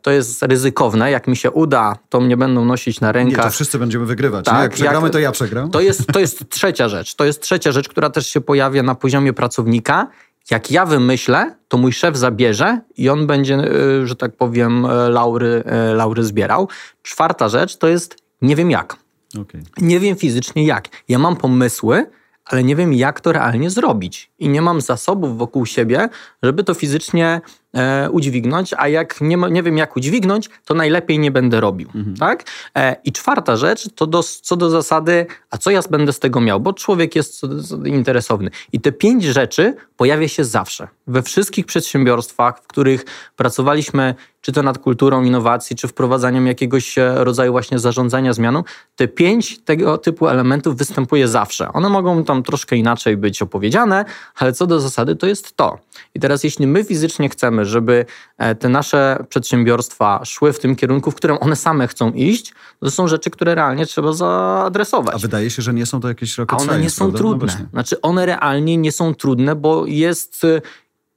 Speaker 4: to jest ryzykowne. Jak mi się uda, to mnie będą nosić na rękach. Nie,
Speaker 1: to wszyscy będziemy wygrywać. Tak, Jak przegramy, jak, to ja przegram.
Speaker 4: To jest, to jest trzecia rzecz. To jest trzecia rzecz, która też się pojawia na poziomie pracownika. Jak ja wymyślę, to mój szef zabierze i on będzie, e, że tak powiem, e, laury, laury zbierał. Czwarta rzecz to jest nie wiem jak. Okay. Nie wiem fizycznie jak. Ja mam pomysły, ale nie wiem, jak to realnie zrobić. I nie mam zasobów wokół siebie, żeby to fizycznie e, udźwignąć, a jak nie, nie wiem, jak udźwignąć, to najlepiej nie będę robił. Mhm. Tak? E, I czwarta rzecz, to do, co do zasady, a co ja będę z tego miał, bo człowiek jest interesowny. I te pięć rzeczy pojawia się zawsze. We wszystkich przedsiębiorstwach, w których pracowaliśmy czy to nad kulturą innowacji, czy wprowadzaniem jakiegoś e, rodzaju właśnie zarządzania zmianą, te pięć tego typu elementów występuje zawsze. One mogą tam troszkę inaczej być opowiedziane, ale co do zasady to jest to. I teraz jeśli my fizycznie chcemy, żeby e, te nasze przedsiębiorstwa szły w tym kierunku, w którym one same chcą iść, to są rzeczy, które realnie trzeba zaadresować.
Speaker 1: A wydaje się, że nie są to jakieś rocket
Speaker 4: A one nie są prawda? No trudne. No znaczy one realnie nie są trudne, bo jest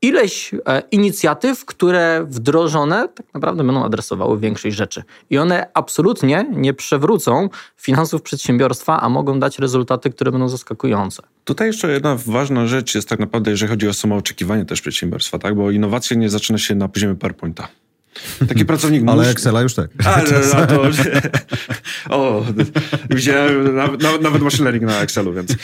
Speaker 4: ileś e, inicjatyw, które wdrożone tak naprawdę będą adresowały większość rzeczy. I one absolutnie nie przewrócą finansów przedsiębiorstwa, a mogą dać rezultaty, które będą zaskakujące.
Speaker 3: Tutaj jeszcze jedna ważna rzecz jest tak naprawdę, jeżeli chodzi o samo oczekiwanie też przedsiębiorstwa, tak? bo innowacja nie zaczyna się na poziomie PowerPointa. Taki pracownik
Speaker 1: Ale musi... Excela już tak.
Speaker 3: Ale, a to, o, widziałem nawet, nawet machine learning na Excelu, więc...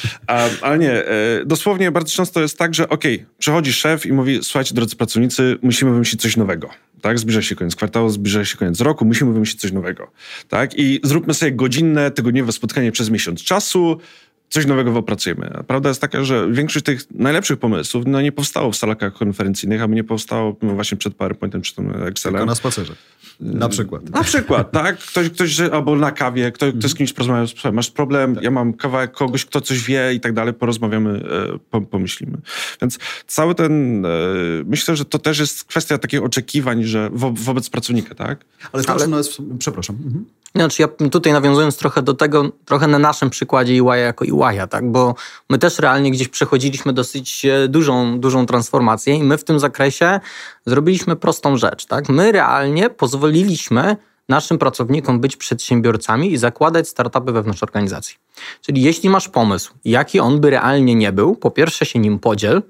Speaker 3: Ale nie, e, dosłownie bardzo często jest tak, że okej, okay, przychodzi szef i mówi, słuchajcie, drodzy pracownicy, musimy wymyślić coś nowego. Tak, zbliża się koniec kwartału, zbliża się koniec roku, musimy wymyślić coś nowego. Tak, i zróbmy sobie godzinne, tygodniowe spotkanie przez miesiąc czasu, coś nowego opracujemy. Prawda jest taka, że większość tych najlepszych pomysłów no, nie powstało w salach konferencyjnych, albo nie powstało no, właśnie przed PowerPointem czy tym Excelem.
Speaker 1: Tylko na spacerze. Na przykład.
Speaker 3: Na przykład, tak. Ktoś, ktoś albo na kawie, ktoś, ktoś z kimś porozmawiał, słuchaj, masz problem, tak. ja mam kawałek kogoś, kto coś wie i tak dalej, porozmawiamy, e, pomyślimy. Więc cały ten, e, myślę, że to też jest kwestia takich oczekiwań, że wo, wobec pracownika, tak?
Speaker 1: Ale to Ale... No jest, przepraszam. Mhm.
Speaker 4: Znaczy ja tutaj nawiązując trochę do tego, trochę na naszym przykładzie EY jako EY, tak? bo my też realnie gdzieś przechodziliśmy dosyć e, dużą, dużą transformację i my w tym zakresie zrobiliśmy prostą rzecz. Tak? My realnie pozwoliliśmy naszym pracownikom być przedsiębiorcami i zakładać startupy wewnątrz organizacji. Czyli jeśli masz pomysł, jaki on by realnie nie był, po pierwsze się nim podziel,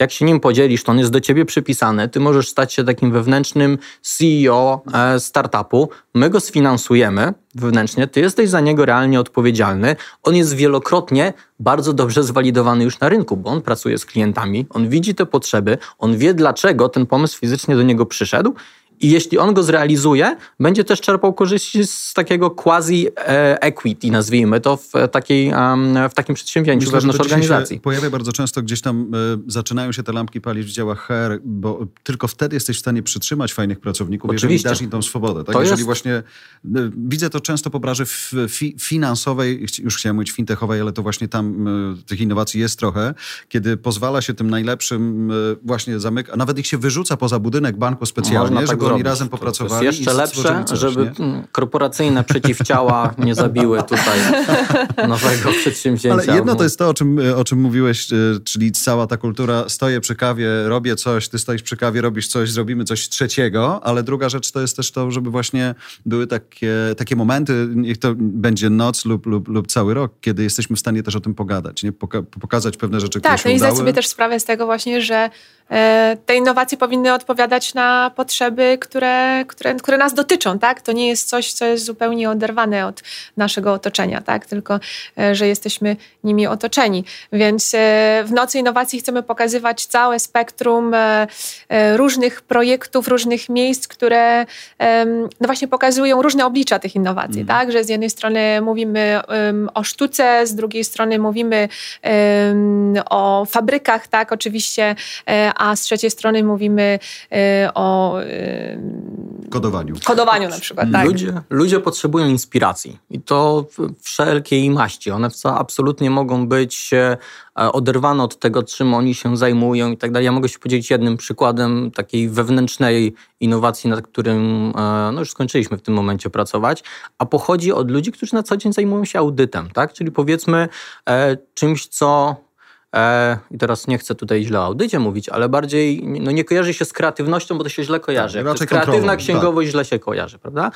Speaker 4: jak się nim podzielisz, to on jest do ciebie przypisany, ty możesz stać się takim wewnętrznym CEO e, startupu, my go sfinansujemy wewnętrznie, ty jesteś za niego realnie odpowiedzialny, on jest wielokrotnie bardzo dobrze zwalidowany już na rynku, bo on pracuje z klientami, on widzi te potrzeby, on wie dlaczego ten pomysł fizycznie do niego przyszedł i jeśli on go zrealizuje, będzie też czerpał korzyści z takiego quasi e, equity, nazwijmy to, w, takiej, w takim przedsięwzięciu Myślę, wewnątrz organizacji.
Speaker 1: pojawia bardzo często gdzieś tam e, zaczynają się te lampki palić w działach HR, bo tylko wtedy jesteś w stanie przytrzymać fajnych pracowników, Oczywiście. jeżeli dasz im tą swobodę. Tak? jeżeli jest... właśnie e, widzę to często po branży fi, finansowej, już chciałem mówić fintechowej, ale to właśnie tam tych innowacji jest trochę, kiedy pozwala się tym najlepszym właśnie zamyka, nawet ich się wyrzuca poza budynek banku specjalnie, tak żeby zrobić. oni razem popracowali.
Speaker 4: To jest jeszcze lepsze, coś, żeby nie? korporacyjne przeciwciała nie zabiły tutaj nowego przedsięwzięcia.
Speaker 1: Ale jedno to jest to, o czym, o czym mówiłeś, e, czyli cała ta kultura, stoję przy kawie, robię coś, ty stoisz przy kawie, robisz coś, zrobimy coś trzeciego, ale druga rzecz to jest też to, żeby właśnie były takie, takie momenty, niech to będzie noc lub, lub, lub cały rok, kiedy jesteśmy w stanie też o tym pogadać, nie? Poka pokazać pewne rzeczy,
Speaker 2: tak,
Speaker 1: które się
Speaker 2: no
Speaker 1: i
Speaker 2: zdać sobie też sprawę z tego właśnie, że te innowacje powinny odpowiadać na potrzeby, które, które, które nas dotyczą, tak? To nie jest coś, co jest zupełnie oderwane od naszego otoczenia, tak? Tylko, e, że jesteśmy nimi otoczeni. Więc e, w Nocy Innowacji chcemy pokazywać całe spektrum e, różnych projektów, różnych miejsc, które no właśnie pokazują różne oblicza tych innowacji, mm. tak? Że z jednej strony mówimy o sztuce, z drugiej strony mówimy o fabrykach, tak? Oczywiście, a z trzeciej strony mówimy o
Speaker 1: kodowaniu.
Speaker 2: Kodowaniu na przykład, tak.
Speaker 4: Ludzie, ludzie potrzebują inspiracji i to wszelkiej maści. One absolutnie mogą być e, oderwane od tego, czym oni się zajmują i tak dalej. Ja mogę się podzielić jednym przykładem takiej wewnętrznej innowacji, nad którym e, no już skończyliśmy w tym momencie pracować, a pochodzi od ludzi, którzy na co dzień zajmują się audytem, tak? Czyli powiedzmy e, czymś, co E, I teraz nie chcę tutaj źle o audycie mówić, ale bardziej no nie kojarzy się z kreatywnością, bo to się źle kojarzy. Tak, to jest kreatywna księgowość tak. źle się kojarzy, prawda?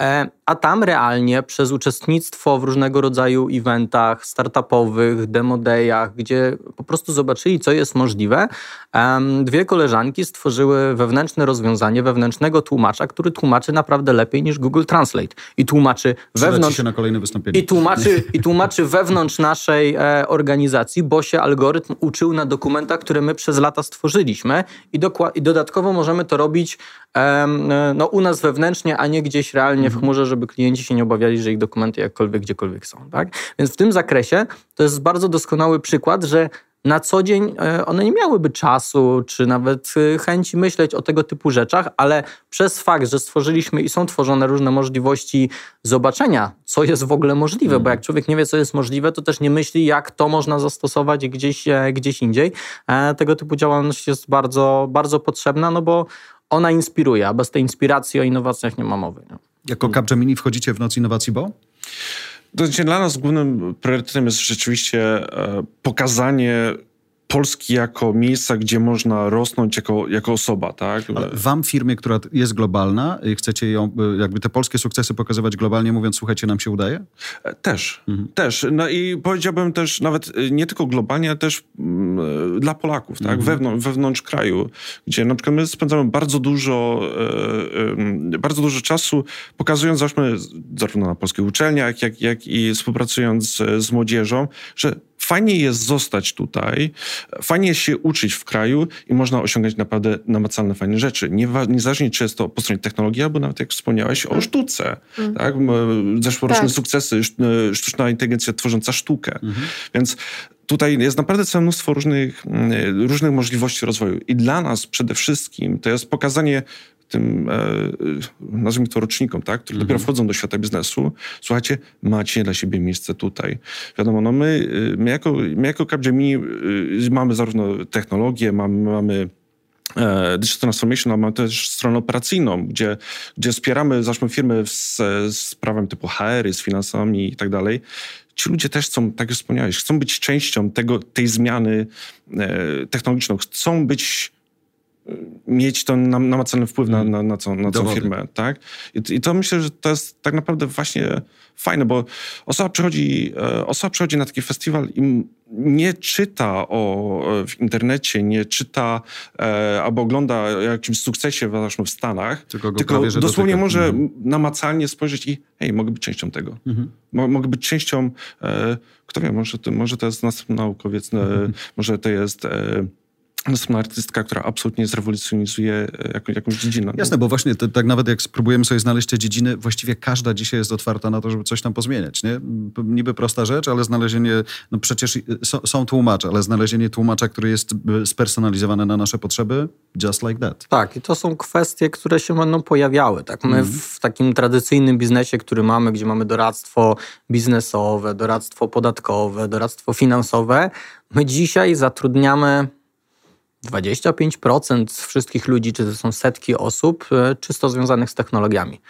Speaker 4: E, a tam realnie przez uczestnictwo w różnego rodzaju eventach startupowych, demodejach, gdzie po prostu zobaczyli, co jest możliwe, dwie koleżanki stworzyły wewnętrzne rozwiązanie wewnętrznego tłumacza, który tłumaczy naprawdę lepiej niż Google Translate. I tłumaczy wewnątrz...
Speaker 1: się na kolejne wystąpienie.
Speaker 4: I tłumaczy, i tłumaczy wewnątrz naszej e, organizacji, bo się algorytm uczył na dokumentach, które my przez lata stworzyliśmy i, i dodatkowo możemy to robić um, no, u nas wewnętrznie, a nie gdzieś realnie w mhm. chmurze, żeby klienci się nie obawiali, że ich dokumenty jakkolwiek, gdziekolwiek są. Tak? Więc w tym zakresie to jest bardzo doskonały przykład, że na co dzień e, one nie miałyby czasu, czy nawet e, chęci myśleć o tego typu rzeczach, ale przez fakt, że stworzyliśmy i są tworzone różne możliwości zobaczenia, co jest w ogóle możliwe, mm. bo jak człowiek nie wie, co jest możliwe, to też nie myśli, jak to można zastosować gdzieś, e, gdzieś indziej. Tego typu działalność jest bardzo, bardzo potrzebna, no bo ona inspiruje, a bez tej inspiracji o innowacjach nie ma mowy. Nie?
Speaker 1: Jako Capgemini wchodzicie w Noc Innowacji BO?
Speaker 3: To znaczy dla nas głównym priorytetem jest rzeczywiście e, pokazanie Polski jako miejsca, gdzie można rosnąć jako, jako osoba, tak?
Speaker 1: Ale wam firmie, która jest globalna, chcecie ją, jakby te polskie sukcesy pokazywać globalnie, mówiąc, słuchajcie, nam się udaje?
Speaker 3: E, też, mhm. też. No i powiedziałbym też nawet e, nie tylko globalnie, ale też mm, dla Polaków, tak? Mhm. Wewnątrz, wewnątrz kraju, gdzie na przykład my spędzamy bardzo dużo, bardzo dużo czasu pokazując, załóżmy, zarówno na polskich uczelniach, jak, jak i współpracując z młodzieżą, że fajnie jest zostać tutaj, fajnie jest się uczyć w kraju i można osiągać naprawdę namacalne, fajne rzeczy. Niezależnie, czy jest to po stronie technologii, albo nawet jak wspomniałeś o sztuce. Mm. Tak? Zeszłoroczne tak. sukcesy, e, sztuczna inteligencja tworząca sztukę. Mm -hmm. Więc tutaj jest naprawdę całe mnóstwo różnych, mm, różnych możliwości rozwoju. I dla nas przede wszystkim to jest pokazanie tym, e, nazwijmy to rocznikom, tak, dopiero mhm. wchodzą do świata biznesu, słuchajcie, macie dla siebie miejsce tutaj. Wiadomo, no my, my jako, my jako Capgemini mamy zarówno technologię, mamy, mamy e, Digital Transformation, ale mamy też stronę operacyjną, gdzie, gdzie wspieramy, załóżmy, firmy z, z prawem typu HR, z finansami i tak dalej. Ci ludzie też chcą, tak jak wspomniałeś, chcą być częścią tego, tej zmiany e, technologiczną, chcą być mieć to namacalny wpływ na, na, na, co, na całą firmę. Tak? I, I, to myślę, że to jest tak naprawdę właśnie fajne, bo osoba przychodzi, e, osoba przychodzi na taki festiwal i nie czyta o, w internecie, nie czyta e, albo ogląda o jakimś sukcesie w, Stanach, tylko, tylko dosłownie może mhm. namacalnie spojrzeć i hej, mogę być częścią tego. Mhm. Mogę być częścią, e, kto wie, może to, może to jest następny naukowiec, e, mhm. może to jest... E, następna artystka, która absolutnie zrewolucjonizuje e, jakąś dziedzinę.
Speaker 1: Jasne, bo właśnie to, tak nawet jak spróbujemy sobie znaleźć te dziedziny, właściwie każda dzisiaj jest otwarta na to, żeby coś tam pozmieniać. Nie? Niby prosta rzecz, ale znalezienie, no przecież są, są tłumacze, ale znalezienie tłumacza, który jest e, spersonalizowany na nasze potrzeby, just like that.
Speaker 4: Tak, i to są kwestie, które się będą pojawiały. Tak? My mm. w takim tradycyjnym biznesie, który mamy, gdzie mamy doradztwo biznesowe, doradztwo podatkowe, doradztwo finansowe, my dzisiaj zatrudniamy 25% wszystkich ludzi, czy to są setki osób, e, czysto związanych z technologiami.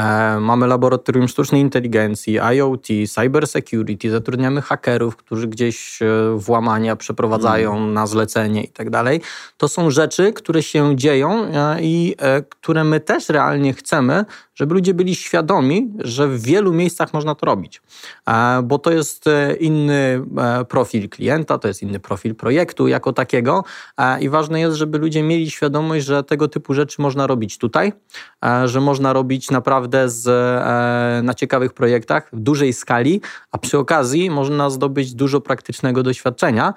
Speaker 4: E, mamy laboratorium sztucznej inteligencji, IoT, cybersecurity, zatrudniamy hakerów, którzy gdzieś e, włamania przeprowadzają mm. na zlecenie i tak dalej. To są rzeczy, które się dzieją i które my też realnie chcemy, żeby ludzie byli świadomi, że w wielu miejscach można to robić. Bo to jest inny profil klienta, to jest inny profil projektu jako takiego i ważne jest, żeby ludzie mieli świadomość, że tego typu rzeczy można robić tutaj, że można robić naprawdę z, e, na ciekawych projektach w dużej skali, a przy okazji można zdobyć dużo praktycznego doświadczenia,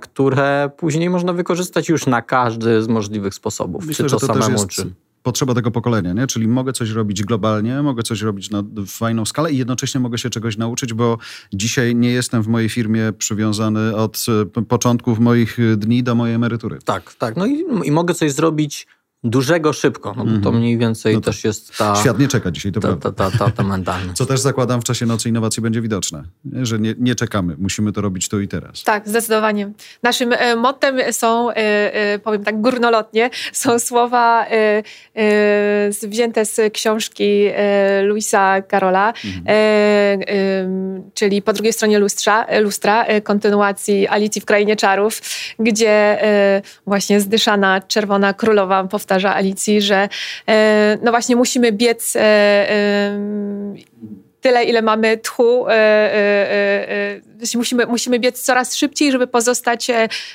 Speaker 4: które później można wykorzystać już na każdy z możliwych sposobów.
Speaker 1: Myślę, czy to, to samemu, jest... czy potrzeba tego pokolenia, nie? Czyli mogę coś robić globalnie, mogę coś robić na fajną skalę i jednocześnie mogę się czegoś nauczyć, bo dzisiaj nie jestem w mojej firmie przywiązany od e, początków moich dni do mojej emerytury.
Speaker 4: Tak, tak. No i, i mogę coś zrobić dużego szybko. No, mm -hmm. To mniej więcej no też jest ta...
Speaker 1: Świat nie czeka dzisiaj, to
Speaker 4: ta, ta, ta, ta, ta mentalność.
Speaker 1: Co też zakładam w czasie Nocy Innowacji będzie widoczne, że nie, nie czekamy, musimy to robić tu i teraz.
Speaker 2: Tak, zdecydowanie. Naszym e, mottem są, e, e, powiem tak górnolotnie, są słowa e, e, wzięte z książki e, Luisa Carola, mm -hmm. czyli po drugiej stronie lustra, lustra kontynuacji Alicji w Krainie Czarów, gdzie właśnie zdyszana czerwona królowa powtarza powtarza Alicji, że e, no właśnie musimy biec e, tyle, ile mamy tchu, e, musimy, musimy biec coraz szybciej, żeby pozostać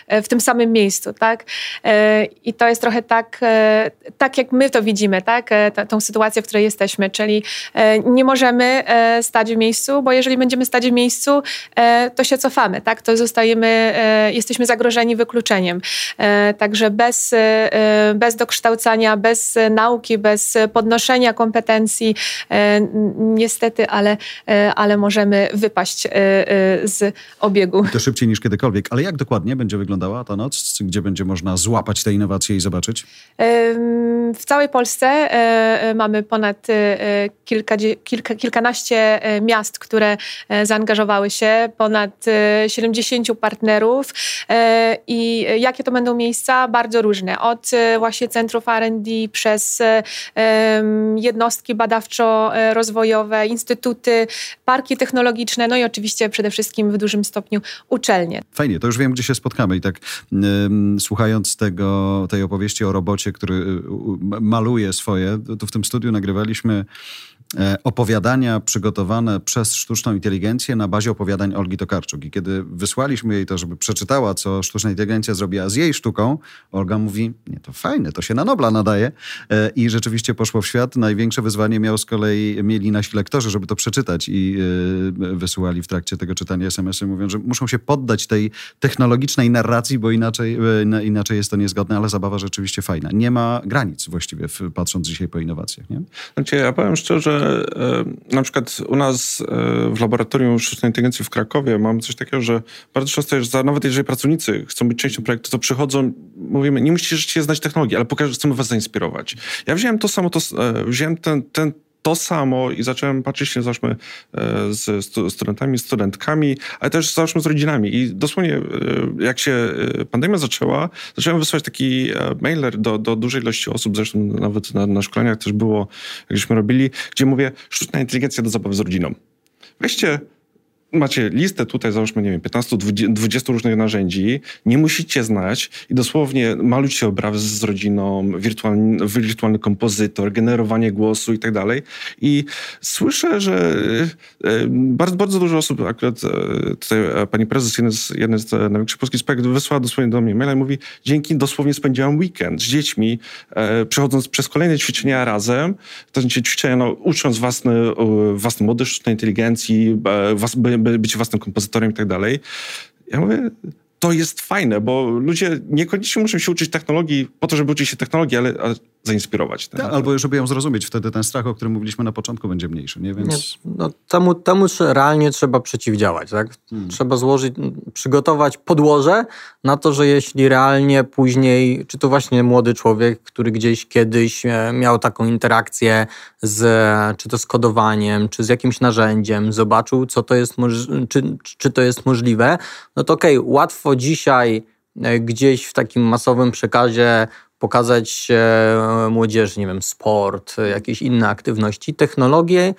Speaker 2: w tym samym miejscu, tak? I to jest trochę tak, tak jak my to widzimy, tak? tą sytuację, w której jesteśmy, czyli nie możemy stać w miejscu, bo jeżeli będziemy stać w miejscu, to się cofamy, tak? To zostajemy, jesteśmy zagrożeni wykluczeniem. Także bez, bez dokształcania, bez nauki, bez podnoszenia kompetencji, niestety, ale, ale możemy wypaść z obiegu.
Speaker 1: To szybciej niż kiedykolwiek. Ale jak dokładnie będzie wyglądała ta noc? Gdzie będzie można złapać te innowacje i zobaczyć?
Speaker 2: W całej Polsce e, e, mamy ponad e, kilka, kilka, kilkanaście miast, które zaangażowały się, ponad 70 partnerów i jakie to będą miejsca? Bardzo różne. Od właśnie centrów R&D przez jednostki badawczo-rozwojowe, instytuty, parki technologiczne, no i oczywiście przede wszystkim w dużym stopniu uczelnie.
Speaker 1: Fajnie, to już wiem, gdzie się spotkamy i tak słuchając tego, tej opowieści o robocie, który y, maluje swoje, tu w tym studiu nagrywaliśmy opowiadania przygotowane przez sztuczną inteligencję na bazie opowiadań Olgi Tokarczuk. I kiedy wysłaliśmy jej to, żeby przeczytała, co sztuczna inteligencja zrobiła z jej sztuką, Olga mówi, nie, to fajne, to się na Nobla nadaje. E, I rzeczywiście poszło w świat. Największe wyzwanie miał z kolei, mieli nasi lektorzy, żeby to przeczytać i e, wysyłali w trakcie tego czytania SMS-y, mówiąc, że muszą się poddać tej technologicznej narracji, bo inaczej, inaczej jest to niezgodne, ale zabawa rzeczywiście fajna. Nie ma granic właściwie, patrząc dzisiaj po innowacjach. Nie?
Speaker 3: Znaczy, ja powiem szczerze, E, na przykład u nas e, w laboratorium sztucznej inteligencji w Krakowie mamy coś takiego, że bardzo często jest, nawet jeżeli pracownicy chcą być częścią projektu, to przychodzą, mówimy, nie musicie znać technologii, ale pokażę, chcemy was zainspirować. Ja wziąłem to samo, to, e, wziąłem ten, ten to samo i zacząłem patrzeć się, załóżmy, e, z studentami, studentkami, ale też załóżmy z rodzinami. I dosłownie, e, jak się e, pandemia zaczęła, zacząłem wysyłać taki mailer do, do dużej ilości osób, zresztą nawet na, na szkoleniach też było, jakśmy robili, gdzie mówię, sztuczna inteligencja do zabawy z rodziną. Weźcie macie listę tutaj, załóżmy, nie wiem, 15-20 różnych narzędzi, nie musicie znać i dosłownie malujcie obrazy z rodziną, wirtualny, wirtualny kompozytor, generowanie głosu i tak dalej. I słyszę, że e, bardzo, bardzo dużo osób, akurat e, tutaj e, pani prezes, jeden z, jeden z największych polskich spek, wysłała dosłownie do mnie maila i mówi, dzięki dosłownie spędziłam weekend z dziećmi, przechodząc przez kolejne ćwiczenia razem, to znaczy ćwiczenia, no, ucząc własny, własny model sztucznej inteligencji, was, by, być własnym kompozytorem i tak dalej. Ja mówię, to jest fajne, bo ludzie niekoniecznie muszą się uczyć technologii po to, żeby uczyć się technologii, ale zainspirować.
Speaker 1: Tak, albo żeby ją zrozumieć, wtedy ten strach, o którym mówiliśmy na początku, będzie mniejszy. Nie? Więc...
Speaker 4: Nie, no, temu, temu realnie trzeba przeciwdziałać. Tak? Hmm. Trzeba złożyć, przygotować podłoże na to, że jeśli realnie później, czy to właśnie młody człowiek, który gdzieś kiedyś e, miał taką interakcję z, czy to z kodowaniem, czy z jakimś narzędziem, zobaczył, co to jest, czy, czy to jest możliwe, no to okej, okay, łatwo dzisiaj e, gdzieś w takim masowym przekazie pokazać młodzieży, nie wiem, sport, jakieś inne aktywności, technologie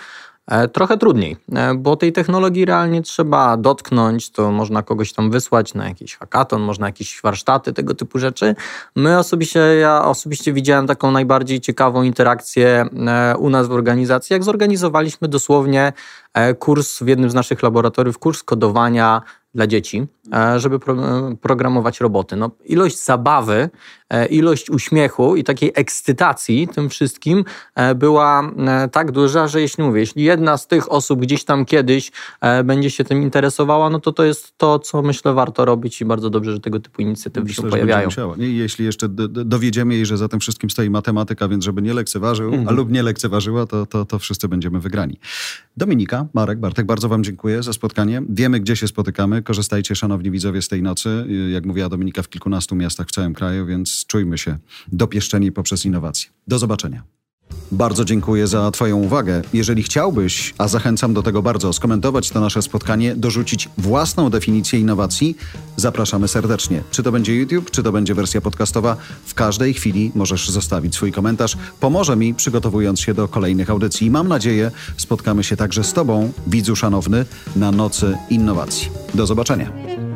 Speaker 4: e, Trochę trudniej, e, bo tej technologii realnie trzeba dotknąć, to można kogoś tam wysłać na jakiś hackathon, można jakieś warsztaty, tego typu rzeczy. My osobiście, ja osobiście widziałem taką najbardziej ciekawą interakcję u nas w organizacji, jak zorganizowaliśmy dosłownie kurs w jednym z naszych laboratoriów, kurs kodowania dla dzieci, e, żeby pro, programować roboty. No, ilość zabawy, e, ilość uśmiechu i takiej ekscytacji tym wszystkim e, była tak duża, że jeśli mówię, jeśli jedna z tych osób gdzieś tam kiedyś będzie się tym interesowała, no to to jest to, co myślę warto robić i bardzo dobrze, że tego typu inicjatywy myślę, się pojawiają.
Speaker 1: Nie, jeśli jeszcze dowiedziemy jej, że za tym wszystkim stoi matematyka, więc żeby nie lekceważył, mhm. a lub nie lekceważyła, to, to, to wszyscy będziemy wygrani. Dominika, Marek, Bartek, bardzo Wam dziękuję za spotkanie. Wiemy, gdzie się spotykamy. Korzystajcie, szanowni widzowie, z tej nocy. Jak mówiła Dominika, w kilkunastu miastach w całym kraju, więc czujmy się dopieszczeni poprzez innowacje. Do zobaczenia. Bardzo dziękuję za Twoją uwagę. Jeżeli chciałbyś, a zachęcam do tego bardzo, skomentować to nasze spotkanie, dorzucić własną definicję innowacji, zapraszamy serdecznie. Czy to będzie YouTube, czy to będzie wersja podcastowa, w każdej chwili możesz zostawić swój komentarz. Pomoże mi przygotowując się do kolejnych audycji. Mam nadzieję, spotkamy się także z Tobą, widzu szanowny, na Nocy Innowacji. Do zobaczenia.